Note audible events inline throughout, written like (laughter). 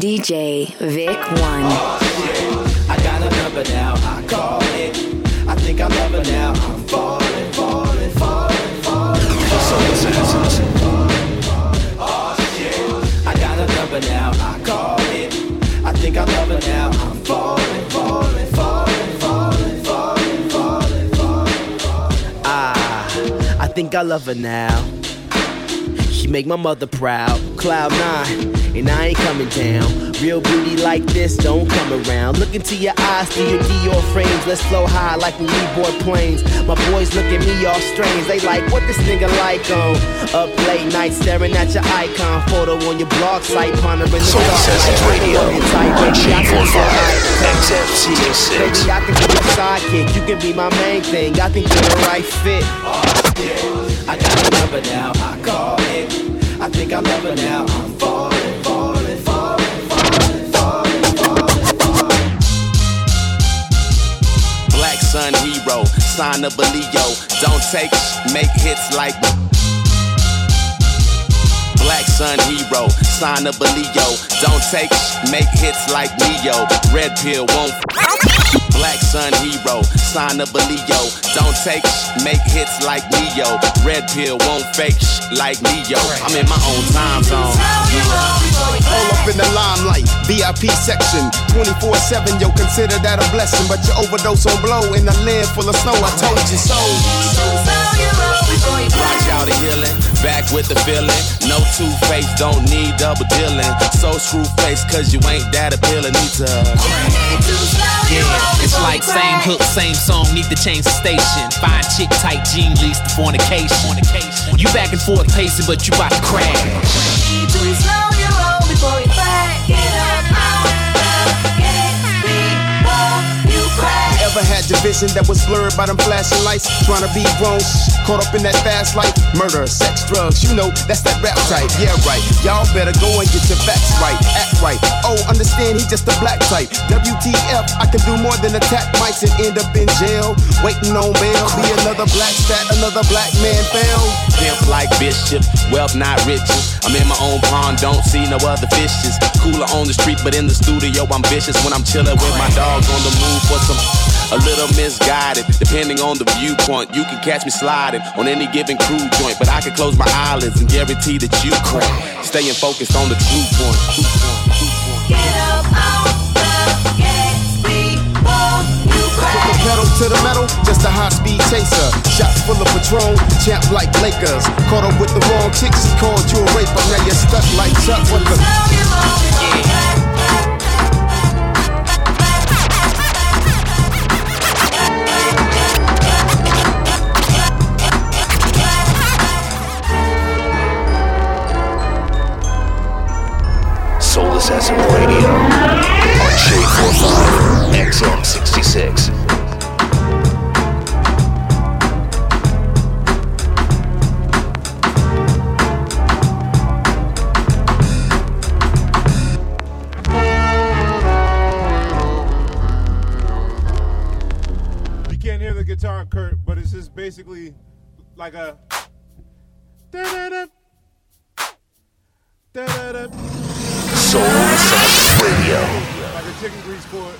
DJ Vic One. Oh, I got a number now, I call it. I think I love her now. I'm falling, falling, falling, falling. Falling, falling, falling, falling, falling, falling. Ah, I think I love her now. She make my mother proud. Cloud nine and I ain't coming down. Real beauty like this don't come around. Look into your eyes through your Dior frames. Let's flow high like we board planes. My boys look at me all strange. They like, what this nigga like on? Up late night staring at your icon photo on your blog site, pondering the Soul Assassins Radio on XM66. Baby, I can be your sidekick. You can be my main thing. I think you're the right fit. Oh, yeah. I got a number now. I call it. I think I love her now. I'm falling, falling, Sun Hero, sign of a Leo. Don't take sh- make hits like Black Sun Hero, sign of a Leo. Don't take sh- make hits like Neo. Red pill won't. Black Sun Hero, sign of a Leo. Don't take sh- make hits like Neo. Red pill won't fake sh- like Neo. I'm in my own time zone. All up in the limelight, VIP section, 24-7, yo, consider that a blessing. But you overdose on blow in a land full of snow, I told you so. Watch out the healing, back with the feeling. No two face, don't need double dealing. So screw face, cause you ain't that appealing either. Yeah, it's like same hook, same song, need to change the station. Fine chick, tight jean, leads to fornication. You back and forth pacing, but you about to crash. Ever had your vision that was blurred by them flashing lights? Trying to be grown, caught up in that fast life. Murder, sex, drugs, you know, that's that rap type. Yeah, right. Y'all better go and get your facts right, act right. Oh, understand he just a black type. WTF, I can do more than attack mics and end up in jail. Waiting on bail, be another black stat, another black man fail. Pimp like bishop, wealth not riches. I'm in my own pond, don't see no other fishes. Cooler on the street, but in the studio I'm vicious when I'm chilling with my dogs on the move for some. A little misguided, depending on the viewpoint. You can catch me sliding on any given crew joint, but I can close my eyelids and guarantee that you crank. Staying focused on the true point. True point, true point. Get up out the gas, we want you From the back. pedal to the metal, just a high speed chaser. Shot full of Patron, champ like Lakers. Caught up with the wrong chicks, called you a raper. Now you're stuck like Chuck. What the? Tell you all we want you back. Soul Assassin Radio on J45 XM66. You can't hear the guitar, Kurt, but it's just basically like a. Soul Assassin Radio. Like a chicken grease chord.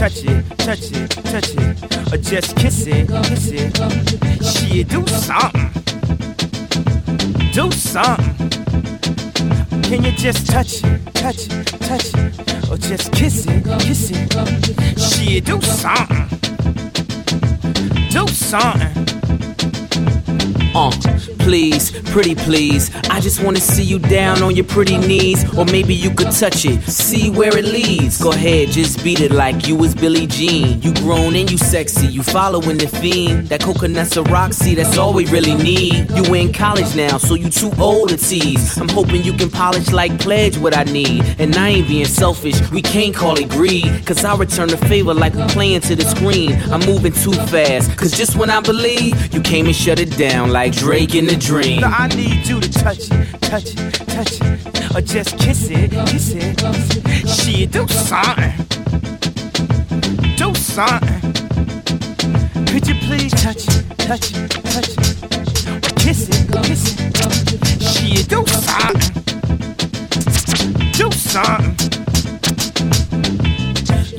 Touch it, touch it, touch it. Or just kiss it, kiss it. Shit, do something. Do something. Can you just touch it, touch it, touch it? Or just kiss it, kiss it. Shit, do something. Do something. Uh, please, pretty please. I just wanna see you down on your pretty knees. Or maybe you could touch it, see where it leads. Go ahead, just beat it like you was Billie Jean. You grown and you sexy, you following the theme. That coconut's a Roxy, that's all we really need. You in college now, so you too old to tease. I'm hoping you can polish like pledge what I need. And I ain't being selfish, we can't call it greed. Cause I return the favor like we playing to the screen. I'm moving too fast, cause just when I believe, you came and shut it down like Drake in the dream. I need you to touch it, touch it, touch it. Or just kiss it, kiss it. Shit, do something. Do something. Could you please touch it, touch it, touch it? Or kiss it, kiss it. Shit, do something. Do something.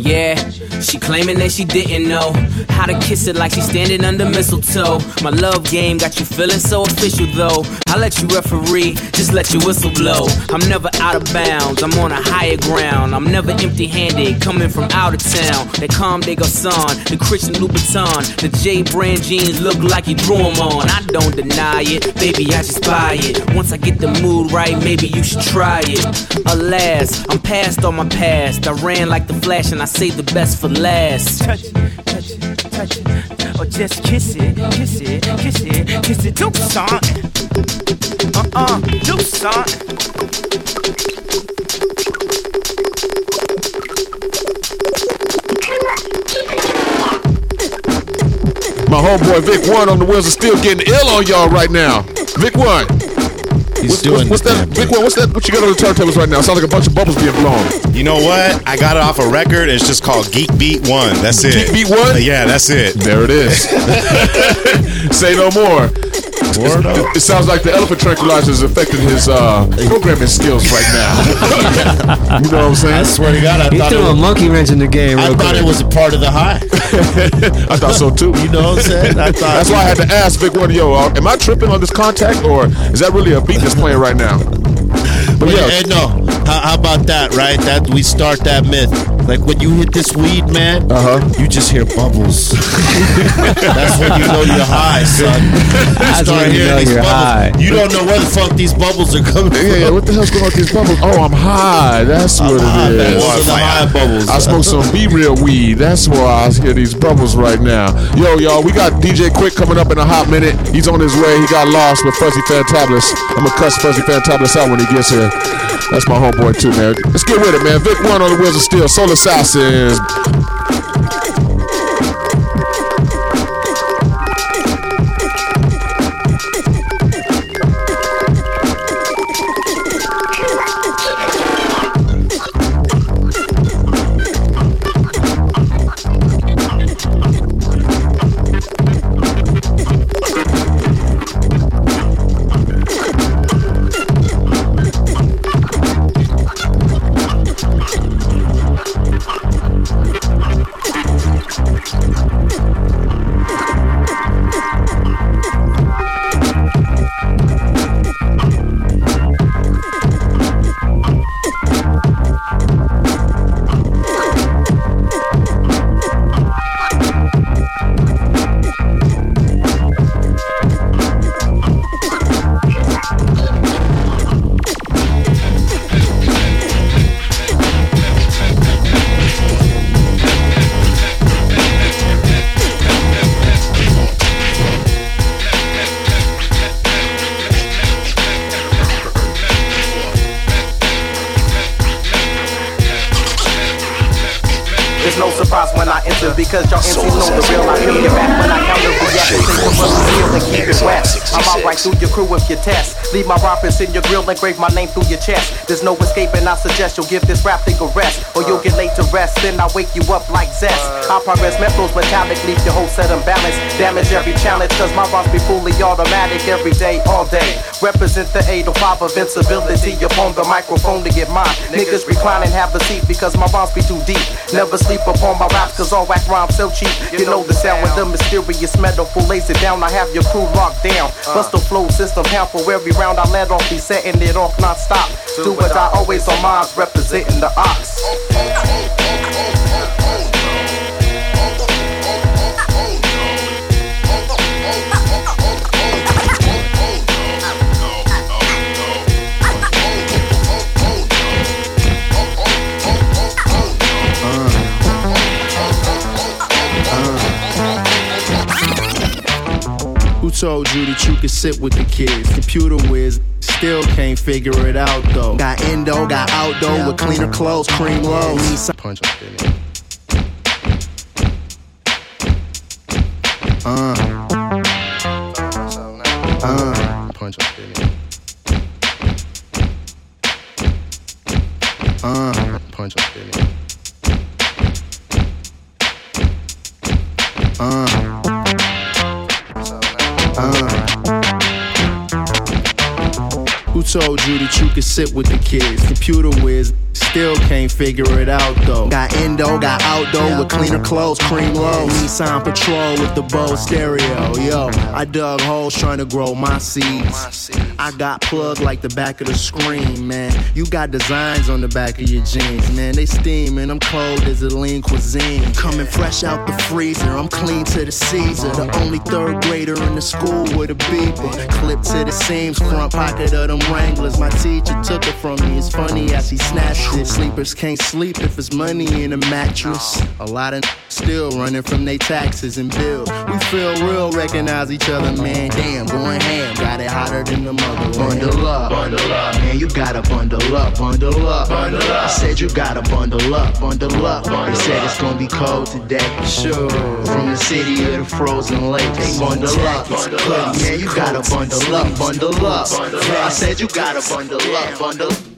Yeah, she claiming that she didn't know how to kiss it like she's standing under mistletoe. My love game got you feeling so official though. I let you referee, just let your whistle blow. I'm never out of bounds, I'm on a higher ground. I'm never empty handed, coming from out of town. They Comme des Garçons, the Christian Louboutin, the J brand jeans look like you drew 'em on. I don't deny it, baby, I just buy it. Once I get the mood right, maybe you should try it. Alas, I'm past all my past. I ran like the flash and I saved the best for last. Touch it, touch it, touch it. Or just kiss it, kiss it, kiss it, kiss it. Do something. Uh-uh, do something. My homeboy Vic One on the wheels is still getting ill on y'all right now. Vic One. He's what's, doing what's, what's that? Vic One, what's that? What you got on the turntables right now? Sounds like a bunch of bubbles being blown. You know what? I got it off a record. It's just called Geek Beat One. That's it. Geek Beat One? Uh, yeah, that's it. There it is. (laughs) Say no more. Word It, it sounds like the elephant tranquilizer is affecting his uh, programming skills right now. (laughs) you know what I'm saying? I swear to God, I He thought, threw it a monkey wrench in the game. I real thought quick. it was a part of the high. (laughs) I thought so too. You know what I'm saying? I thought That's why I had to ask Vic One, yo, uh, am I tripping on this contact or is that really a beat that's playing right now? But But yeah, hey, no. How, how about that, right? That we start that myth. Like when you hit this weed, man, Uh-huh. you just hear bubbles. (laughs) That's when you know you're high, son. You That's start when you hearing know these bubbles. high. You don't know where the fuck these bubbles are coming from. yeah, yeah. What the hell's going on with these bubbles? Oh, I'm high. That's what high, it man. is. Those are the high bubbles. I smoke some B Real weed. That's why I hear these bubbles right now. Yo, y'all, we got DJ Quik coming up in a hot minute. He's on his way. He got lost with Fuzzy Fantabulous. I'm gonna cuss Fuzzy Fantabulous out when he gets here. That's my homeboy too, man. Let's get with it, man. Vic One on the wheels of steel. Soul Assassins. Right through your crew if you test. Leave my rompers in your grill, and engrave my name through your chest. There's no escaping, I suggest you'll give this rap thing a rest. Or you'll get late to rest, then I'll wake you up like zest. I progress metals metallic, leave your whole set unbalanced. Damage every challenge, cause my rhymes be fully automatic every day, all day. Represent the 805 of invincibility upon the microphone to get mine. Niggas recline and have a seat because my rhymes be too deep. Never sleep upon my raps cause all whack rhymes so cheap. You know the sound when the mysterious metaphor lays it down. I have your crew locked down. Bust the flow system pound for every round I let off. Be setting it off non-stop. Do what I always on mine, representing the ox. Told you that you could sit with the kids? Computer whiz, still can't figure it out though. Got indo, got outdoor with cleaner clothes, cream. Need punch up in it. Uh. Uh. You that you could sit with the kids? Computer whiz, still can't figure it out though. Got indo, got outdoor with cleaner clothes, cream rolls. Nissan Patrol with the bow stereo. Yo, I dug holes trying to grow my seeds. I got plugged like the back of the screen, man. You got designs on the back of your jeans, man. They steaming, I'm cold as a lean cuisine. Coming fresh out the freezer, I'm clean to the Caesar. The only third grader in the school with a beeper. Clip to the seams, front pocket of them Wranglers. My teacher took it from me. It's funny as he snatched it. Sleepers can't sleep if it's money in a mattress. A lot of still running from their taxes and bills. We feel real, recognize each other, man. Damn, going ham, got it hotter than the mother. Bundle up, bundle up, man. You gotta bundle up, bundle up, bundle up. I said you gotta bundle up, bundle up. They said it's gonna be cold today. Sure. From the city of the frozen lake, they bundle up, bundle up. Man, you gotta bundle up, bundle up. I said you gotta bundle up, bundle. Life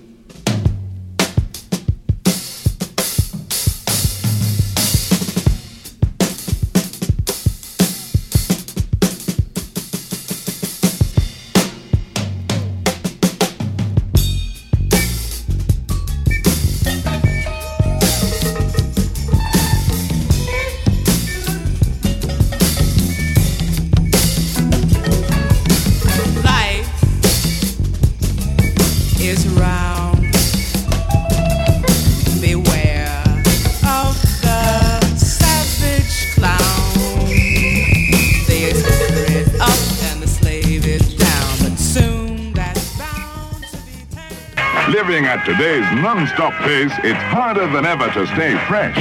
Living at today's non-stop pace, it's harder than ever to stay fresh.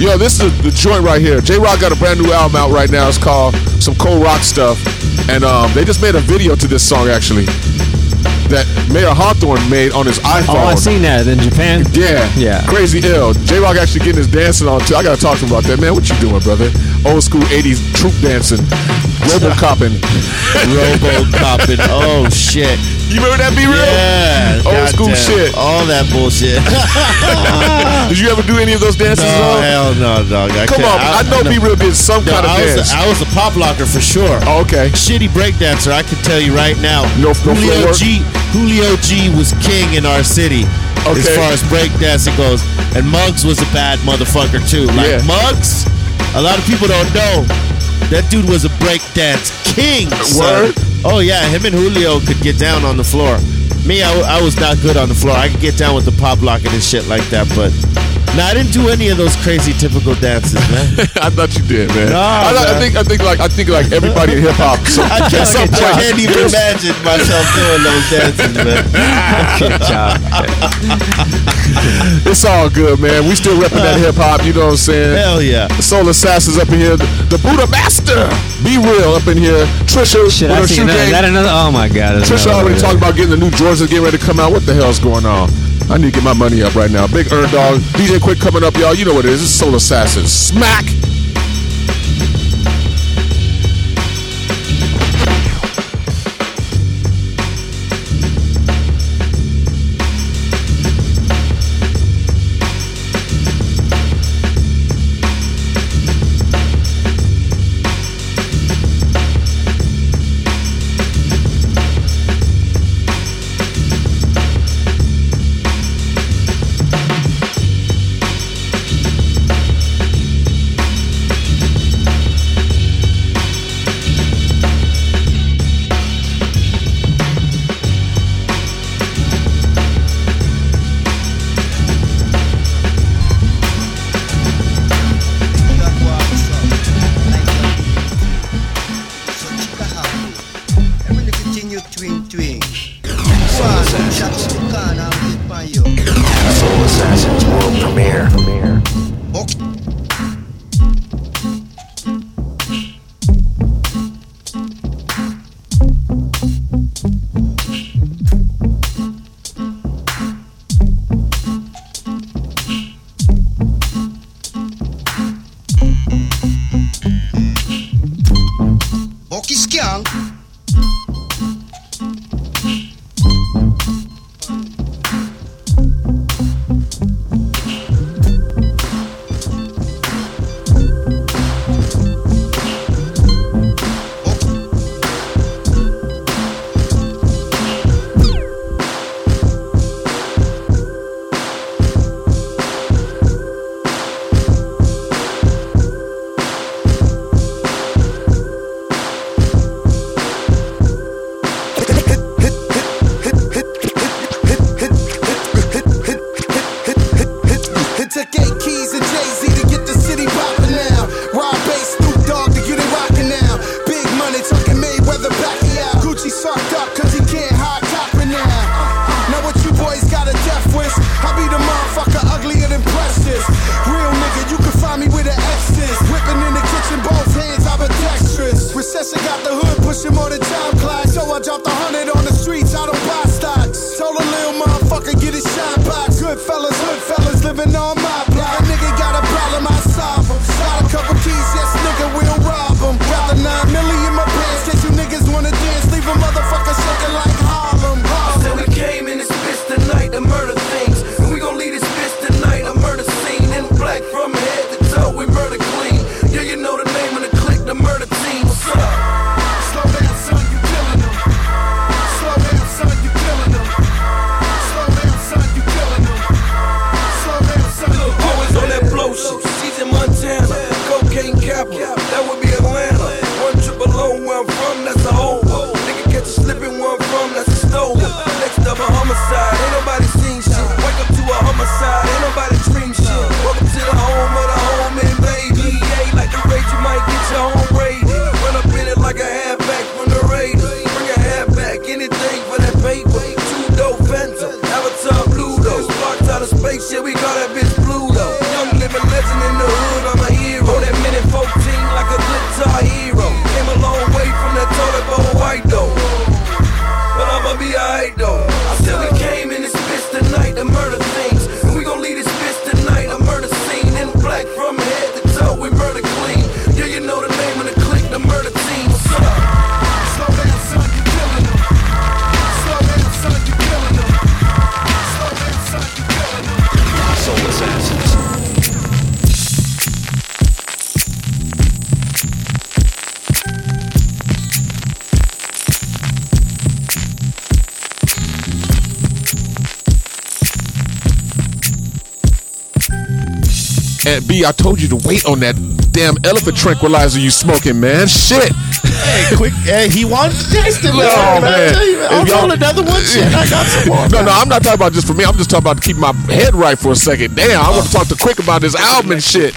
Yo, this is the joint right here. J-Rocc got a brand new album out right now. It's called Some Cold Rock Stuff. And um, they just made a video to this song actually. That Mayer Hawthorne made on his iPhone. Oh, I seen that in Japan. Yeah. Yeah. Crazy ill. J-Rocc actually getting his dancing on too. I gotta talk to him about that. Man, what you doing, brother? Old school 80s troop dancing. (laughs) Robocopping. Robocopping. (laughs) Oh shit. You remember that B Real? Yeah. Old school goddamn. shit. All that bullshit. (laughs) Did you ever do any of those dances? No, hell no, dog. I Come on, I, know B Real did some No, kind of I dance. was, a, I was a pop locker for sure. Oh, okay. Shitty breakdancer, I can tell you right now. No, no Julio? G. Julio G. was king in our city as far as breakdancing goes, and Muggs was a bad motherfucker too. Like Yeah. Muggs, a lot of people don't know. That dude was a breakdance king. son. Word? Oh yeah, him and Julio could get down on the floor. Me, I was not good on the floor. I could get down with the pop locking and shit like that, but nah, I didn't do any of those crazy typical dances, man. (laughs) I thought you did, man. No, I, thought- I think I think like I think like everybody in hip hop. So, (laughs) I can't, some I can't even imagine myself doing those dances, man. Good (laughs) job. It's all good, man. We still repping that hip hop. You know what I'm saying? Hell yeah. The Soul Assassins up in here. The, the Buddha Master. B Real up in here. Trisha. Shit, with I her see shoe another, game. that another. Oh my god. there's Trisha another already talked about getting the new Jordans getting ready to come out. What the hell's going on? I need to get my money up right now. Big Ern Dog, DJ Quik coming up, y'all. You know what it is. It's Soul Assassin. Smack! Matt B, I told you to wait on that damn elephant tranquilizer you smoking, man. Shit. Hey, quick. hey, he wants to taste it. Man. Oh, man. I tell I'll roll another one. (laughs) Shit, I got some more. No, no, I'm not talking about just for me. I'm just talking about keeping my head right for a second. Damn, I want to talk to Quik about this album and shit.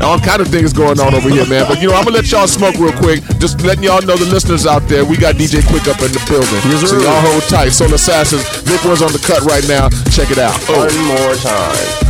All kind of things going on over here, man. But, you know, I'm going to let y'all smoke real quick. Just letting y'all know the listeners out there, we got DJ Quik up in the building. Yes, so y'all hold tight. Soul Assassins, Vic was on the cut right now. Check it out. One oh. more time.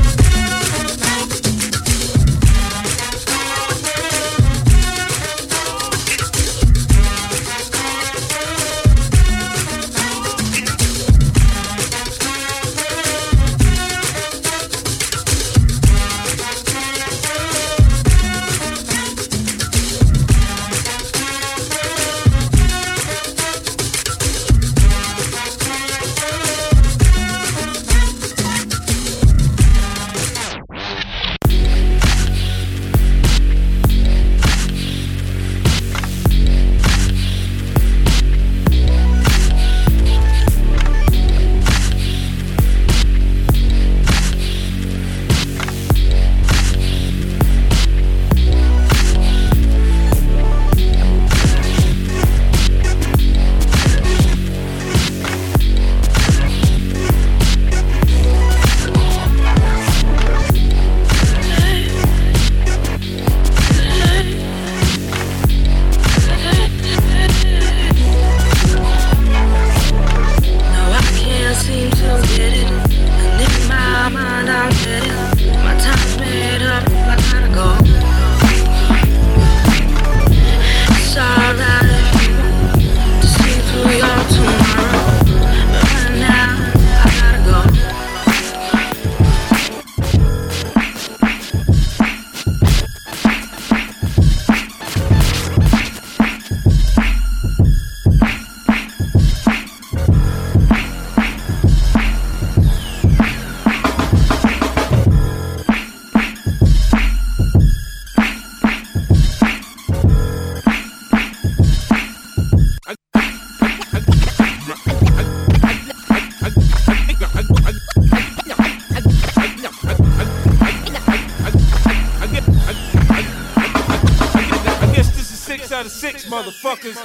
Motherfuckers.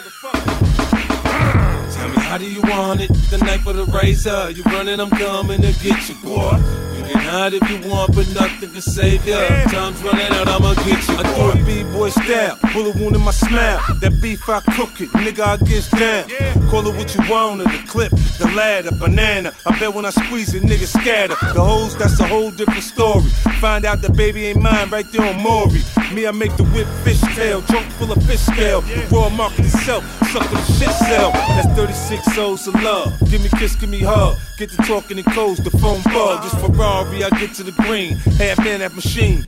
Tell me, how do you want it? The knife or the razor? You running, I'm coming to get you, boy. You can hide if you want, but nothing can save you. Time's running out, I'ma get you. I do it B-boy style, bullet wound in my smile. That beef I cook it, nigga I get down. Call it what you want, or the clip, the ladder, banana. I bet when I squeeze it, niggas scatter. The hoes, that's a whole different story. Find out the baby ain't mine right there on Maury. Me, I make the whip fish tail, trunk full of fish scale. The raw market itself, suck the shit sell. That's 36 souls of love. Give me kiss, give me hug. Get to talking in codes, the phone bug. This Ferrari, I get to the green. Half man that machine.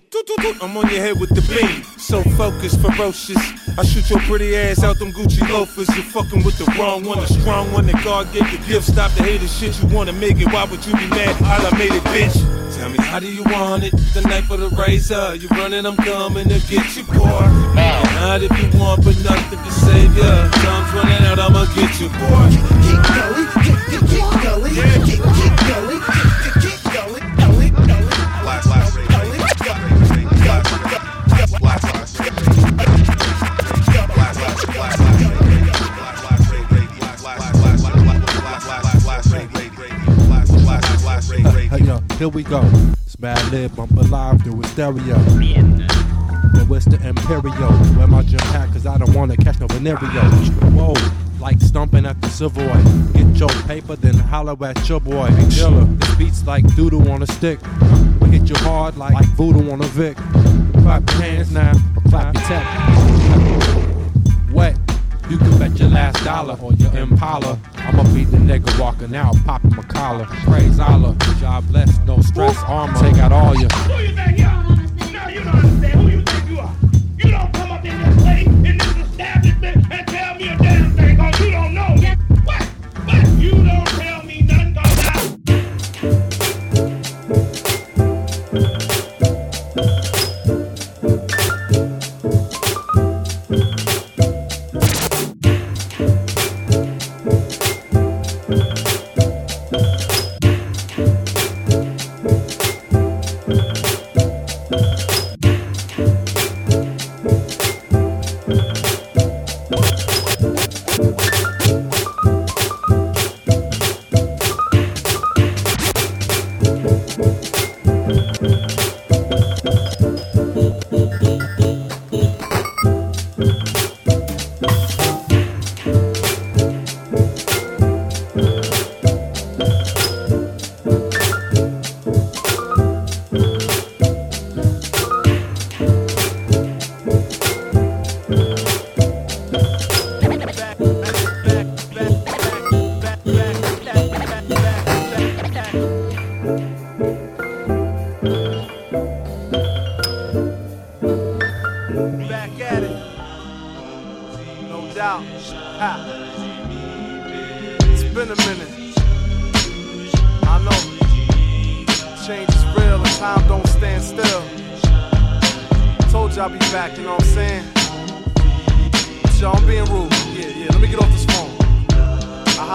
I'm on your head with the beam. So focused, ferocious. I shoot your pretty ass out them Gucci loafers. You're fucking with the wrong one, the strong one that God gave the gift. Stop the hater shit. You wanna make it? Why would you be mad? I made it, bitch. Tell me, how do you want it? The knife or the razor? You running, I'm coming to get you, boy. Can hide if you want, but nothing can save you. Time's running out, I'ma get you, boy. Get gully, get, get, get gully, get, get gully, Hey, yo, here we go. It's Madlib, I'm alive through a stereo. But it's the Imperio. Wear my gym hat, cause I don't wanna catch no venereal. Whoa, like stomping at the Savoy. Get your paper, then holler at your boy. Hey, Dilla, this beats like doodle on a stick. We hit you hard like, like voodoo on a Vic. Clap your hands now, clap your tech. You can bet your last dollar on your Impala. I'ma be the nigga walking out, popping my collar. Praise Allah, job blessed, no stress, armor. Take out all your.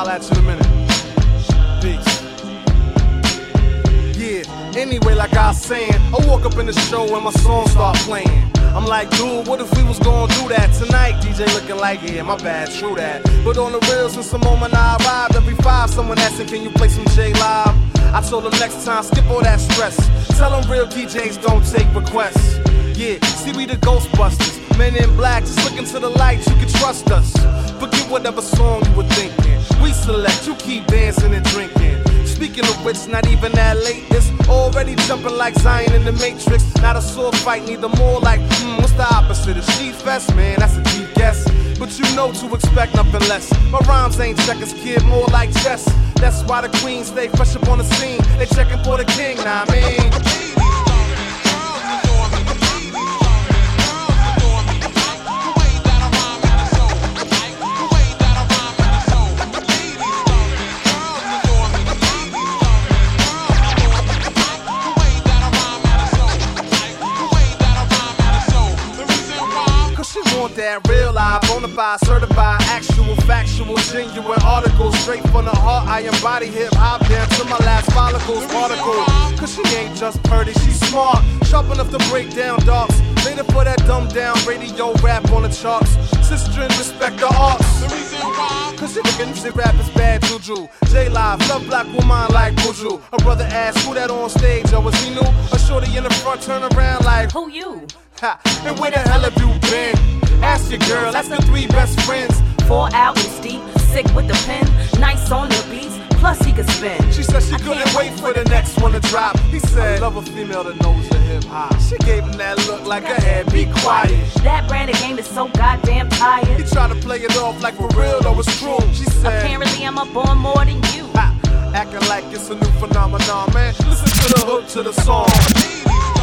Holla at you in a minute. Peace. Yeah, anyway, like I was saying, I walk up in the show and my song start playing. I'm like, dude, what if we was gonna do that tonight? DJ looking like, yeah, my bad, true that. But on the real, since the moment I arrived, every five, someone asking, can you play some J Live? I told them next time, skip all that stress. Tell them real DJs don't take requests. Yeah, see, we the Ghostbusters. Men in black, just look into the light, you can trust us. Forget whatever song you were thinking. We select, you keep dancing and drinking. Speaking of which, not even that late. It's already jumping like Zion in the Matrix. Not a sword fight, neither more like, hmm, what's the opposite of Sheet Fest? Man, that's a deep guess. But you know to expect nothing less. My rhymes ain't checkers, kid, more like chess. That's why the queens stay fresh up on the scene. They checking for the king, nah, I mean. Cause she want that real life, bonafide, certified, actual, factual, genuine articles. Straight from the heart, I embody hip hop down to my last follicles. Particle. Cause she She ain't just pretty, she's smart. Sharp enough to break down darks. Later for that dumb down radio rap on the charts. Sister and respect the arts. The reason why? Cause she thinking music rap is bad juju. J Live, love black woman like Buju. Her brother asked who that on stage, or was he new? A shorty in the front turn around like, who you? Ha, and where the hell have you been? Ask your girl, that's the three best friends. Four albums deep, sick with the pen, nice on the beats, plus he could spin. She said she couldn't wait for the next one to drop. He said, I love a female that knows the hip hop. She gave him that look like a head, be quiet. That brand of game is so goddamn tired. He tried to play it off like for real, though it's true. She said, Apparently I'm up on more than you. Ha, acting like it's a new phenomenon, man. Listen to the hook to the song.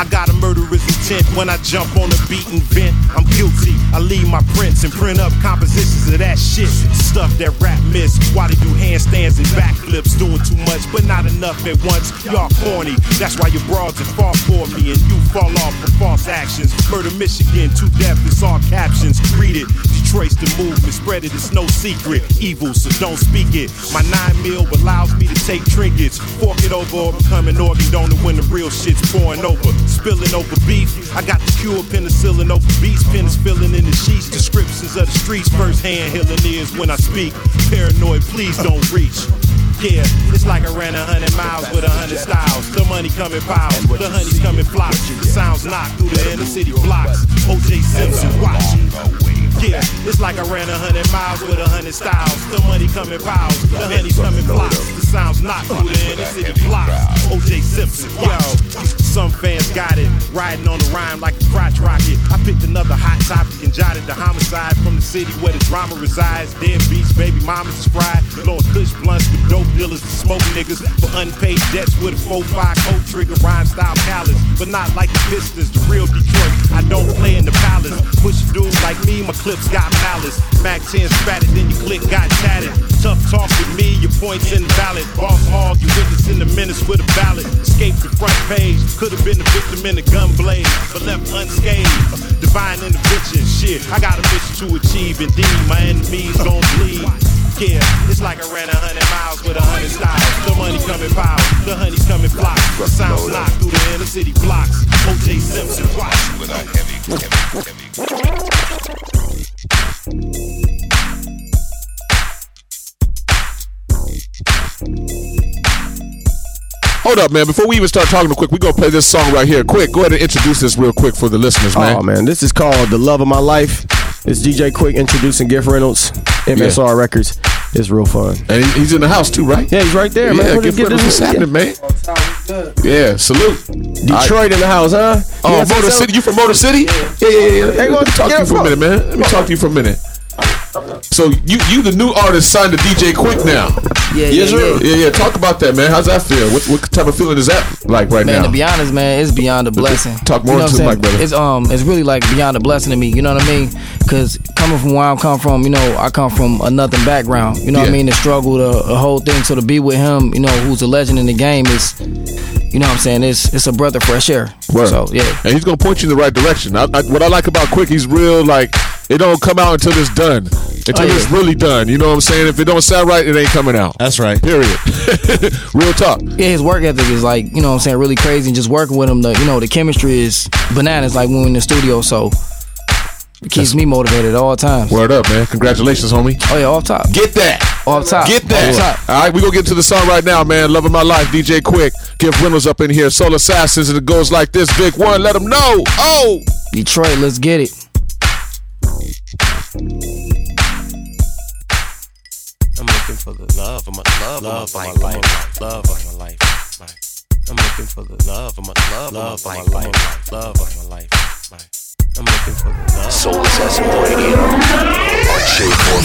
I got a murderous intent when I jump on the beat and vent. I'm guilty. I leave my prints and print up compositions of that shit. Stuff that rap miss. Why they do handstands and backflips, doing too much, but not enough at once. Y'all corny. That's why your broads are far for me and you fall off for false actions. Murder Michigan, too deaf, it's all captions. Read it. Detroit's the movement, spread it, it's no secret. Evil, so don't speak it. My nine mil allows me to take trinkets. Fork it over or become an organ donor when the real shit's pouring over. Spilling over beef. I got the cure penicillin over beats. Pen is filling in the sheets. Descriptions of the streets. First hand healing ears when I speak. Paranoid, please don't reach. Yeah, it's like I ran a hundred miles with a hundred styles. The money coming piles, the honey's coming flocks. The sounds knock through the inner city blocks. OJ Simpson, watch. Yeah, it's like I ran a hundred miles with a hundred styles. The money coming piles, the honey's coming flocks. The sounds knock through the inner city blocks. OJ Simpson, yo. Some fans got it, riding on the rhyme like a crotch rocket. I picked another hot topic and jotted the homicide from the city where the drama resides. Dead beats, baby mamas is fried. Blowing kush blunts with dope dealers and smoke niggas for unpaid debts with a 4-5 coat trigger rhyme style callous. But not like the Pistons, the real Detroit. I don't play in the palace. Push a dude like me, my clips got malice. Mac 10 spatted, then your click got tatted. Tough talk with me, your points invalid. Boss hog, you witness in the minutes with a ballot. Escape the front page. Could have been the victim in the gun blade, but left unscathed. Divine intervention, shit. I got a mission to achieve. Indeed, my enemies gon' bleed. Yeah, it's like I ran a hundred miles with a hundred styles. The money coming piles, the honey's coming flocks. The sounds knock through the inner city blocks. OJ Simpson, watch. With a heavy, Hold up, man. Before we even start talking real quick, we gonna play this song right here. Quik, go ahead and introduce this real quick for the listeners, man. Oh man, this is called "The Love of My Life." It's DJ Quik introducing Gift Reynolds, MSR Records. It's real fun. And he's in the house too, right? Yeah, he's right there, Yeah, man. What Gift Reynolds, what's happening, man? Yeah, salute. Detroit in the house, huh? Oh, You Motor? City. You from Motor City? Yeah, yeah, yeah. Hey, Let go- me talk to you for a minute, man. Let me talk to you for a minute. So you you the new artist signed to DJ Quik now? Yeah, yes, yeah, sir. yeah. Yeah, yeah. Talk about that, man. How's that feel? What what type of feeling is that like right man, now? to be honest, man, it's beyond a blessing. Talk more you know to what I'm brother. saying? It's um, it's really like beyond a blessing to me. You know what I mean? Because coming from where I'm come from, you know, I come from a nothing background. You know what I mean? The struggle, the, the whole thing. So to be with him, you know, who's a legend in the game is, you know what I'm saying? It's it's a breath of fresh air. Word. So yeah. and he's gonna point you in the right direction. I, I, what I like about Quik, he's real. Like it don't come out until it's done. Until Oh, yeah. it's really done. You know what I'm saying? If it don't sound right, it ain't coming out. That's right. Period. (laughs) real talk. Yeah, his work ethic is like, you know what I'm saying, really crazy. And just working with him, the you know, the chemistry is bananas like when we're in the studio. So it keeps me motivated at all times. Word up, man. Congratulations, homie. Oh yeah, off top. Get that. Off top. Get that. Off top. All right, we gonna get to the song right now, man. Loving my life, DJ Quik. Give Reynolds up in here. Soul Assassins, and it goes like this. Big one, let them know. Oh, Detroit, let's get it. Love, love of my life, love of my life. I'm looking for the love of my love, love of my life, love of my life. I'm looking for the love. Soul Assassin Radio on J4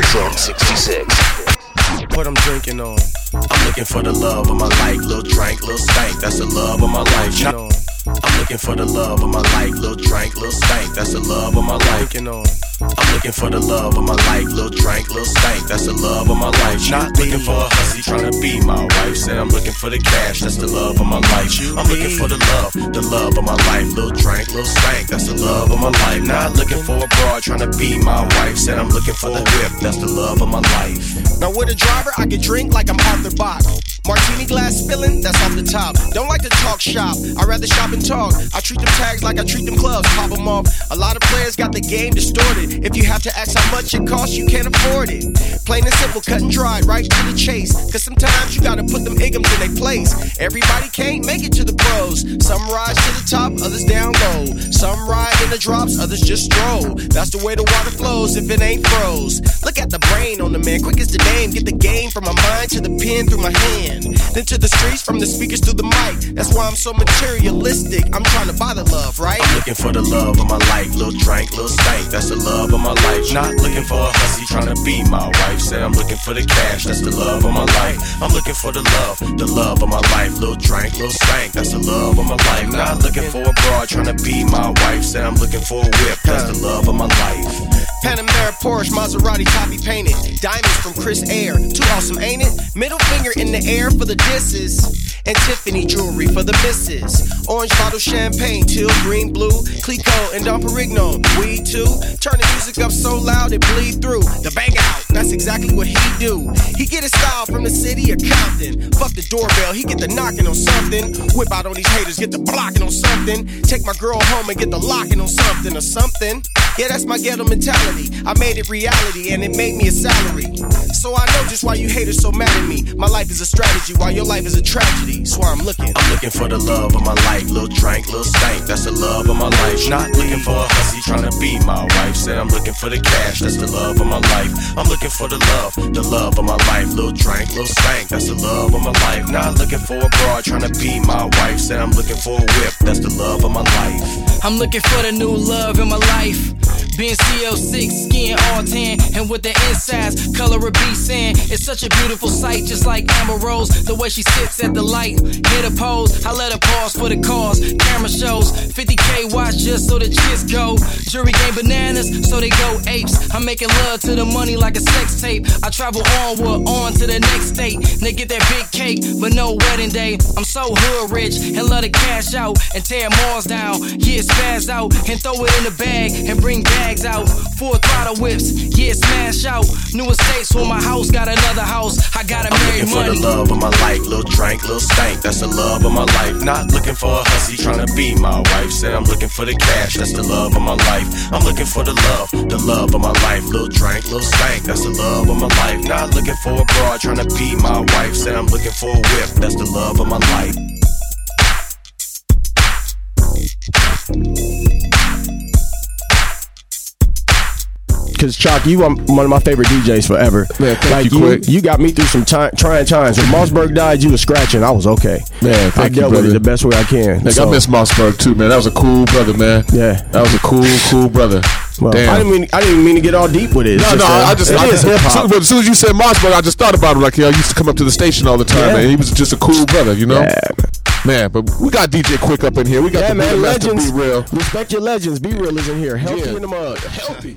XM66. What I'm drinking on. I'm looking for the love of my life. Little drink, little stank. That's the love of my life. You know. I'm looking for the love of my life, little drink, little stank. That's the love of my life. on. I'm looking for the love of my life, little drink, little stank. That's the love of my life. Not looking for a hussy trying to be my wife. Said I'm looking for the cash. That's the love of my life. I'm looking for the love, the love of my life, little drink, little stank. That's the love of my life. Not looking for a broad trying to be my wife. Said I'm looking for the whip. That's the love of my life. Now with a driver, I can drink like I'm Arthur Bach. Martini glass spilling, that's off the top. Don't like to talk shop, I'd rather shop and talk. I treat them tags like I treat them clubs, pop them off. A lot of players got the game distorted. If you have to ask how much it costs, you can't afford it. Plain and simple, cut and dry, right to the chase. Cause sometimes you gotta put them igums in their place. Everybody can't make it to the pros. Some rise to the top, others down low. Some ride in the drops, others just stroll. That's the way the water flows if it ain't froze. Look at the brain on the man, quick as the name. Get the game from my mind to the pen through my hand. Then to the streets, from the speakers to the mic. That's why I'm so materialistic. I'm trying to buy the love, right? I'm looking for the love of my life, little drink, little stank. That's the love of my life. Not looking for a hussy trying to be my wife. Say I'm looking for the cash. That's the love of my life. I'm looking for the love, the love of my life. Little drink, little stank. That's the love of my life. Not looking for a broad trying to be my wife. Say I'm looking for a whip. That's the love of my life. Panamera, Porsche, Maserati, copy painted. Diamonds from Chris Aire. Too awesome, ain't it? Middle finger in the air for the disses. And Tiffany jewelry for the misses. Orange bottle champagne, teal, green, blue. Clicquot and Dom Perignon. we too. Turn the music up so loud it bleed through. The bang out, that's exactly what he do. He get his style from the city of Compton. Fuck the doorbell, he get the knocking on something. Whip out on these haters, get the blocking on something. Take my girl home and get the locking on something or something. Yeah, that's my ghetto mentality. I made it reality and it made me a salary. So I know just why you haters so mad at me. My life is a strategy while your life is a tragedy. So I'm looking. I'm looking for the love of my life, little drink, little stank. That's the love of my life. Not looking for a hussy trying to be my wife. Said I'm looking for the cash. That's the love of my life. I'm looking for the love, the love of my life. Little drink, little stank. That's the love of my life. Not looking for a broad trying to be my wife. Said I'm looking for a whip. That's the love of my life. I'm looking for the new love in my life. Being CO6, skin all tan, and with the insides, color of B sand. It's such a beautiful sight, just like Amber Rose. The way she sits at the light, hit a pose. I let her pause for the cause. Camera shows 50k watch just so the chicks go. Jury game bananas, so they go apes. I'm making love to the money like a sex tape. I travel onward, on to the next state. They get that big cake, but no wedding day. I'm so hood rich and love to cash out and tear malls down. Yeah, spaz out and throw it in the bag and bring bags out. Four throttle whips, yeah, smash out. New estates for my house, got another house. I gotta I'm marry looking for the love of my life, little drink, little stank. That's the love of my life. Not looking for a hussy trying to be my wife. Say I'm looking for the cash. That's the love of my life. I'm looking for the love, the love of my life. Little drink, little stank. That's the love of my life. Not looking for a broad trying to be my wife. Say I'm looking for a whip. That's the love of my life. Cause Choc, you are one of my favorite DJs forever. Man, thank like you, Quik. you got me through some time, trying times. When Mossberg died, you were scratching. I was okay. Man, I thank you, dealt with it the best way I can. Like, So- I miss Mossberg too, man. That was a cool brother, man. Yeah, that was a cool, cool brother. Well, Damn. I didn't mean I didn't mean to get all deep with it. It's No, no, uh, I just, I just but as soon as you said Mossberg, I just thought about him. Like, yeah, I used to come up to the station all the time, Yeah. man. He was just a cool brother, you know. Man, but we got DJ Quik up in here. We got Yeah, the man, legends. B Real. Respect your legends. B Real is in here. Healthy Yeah. in the mug. Healthy.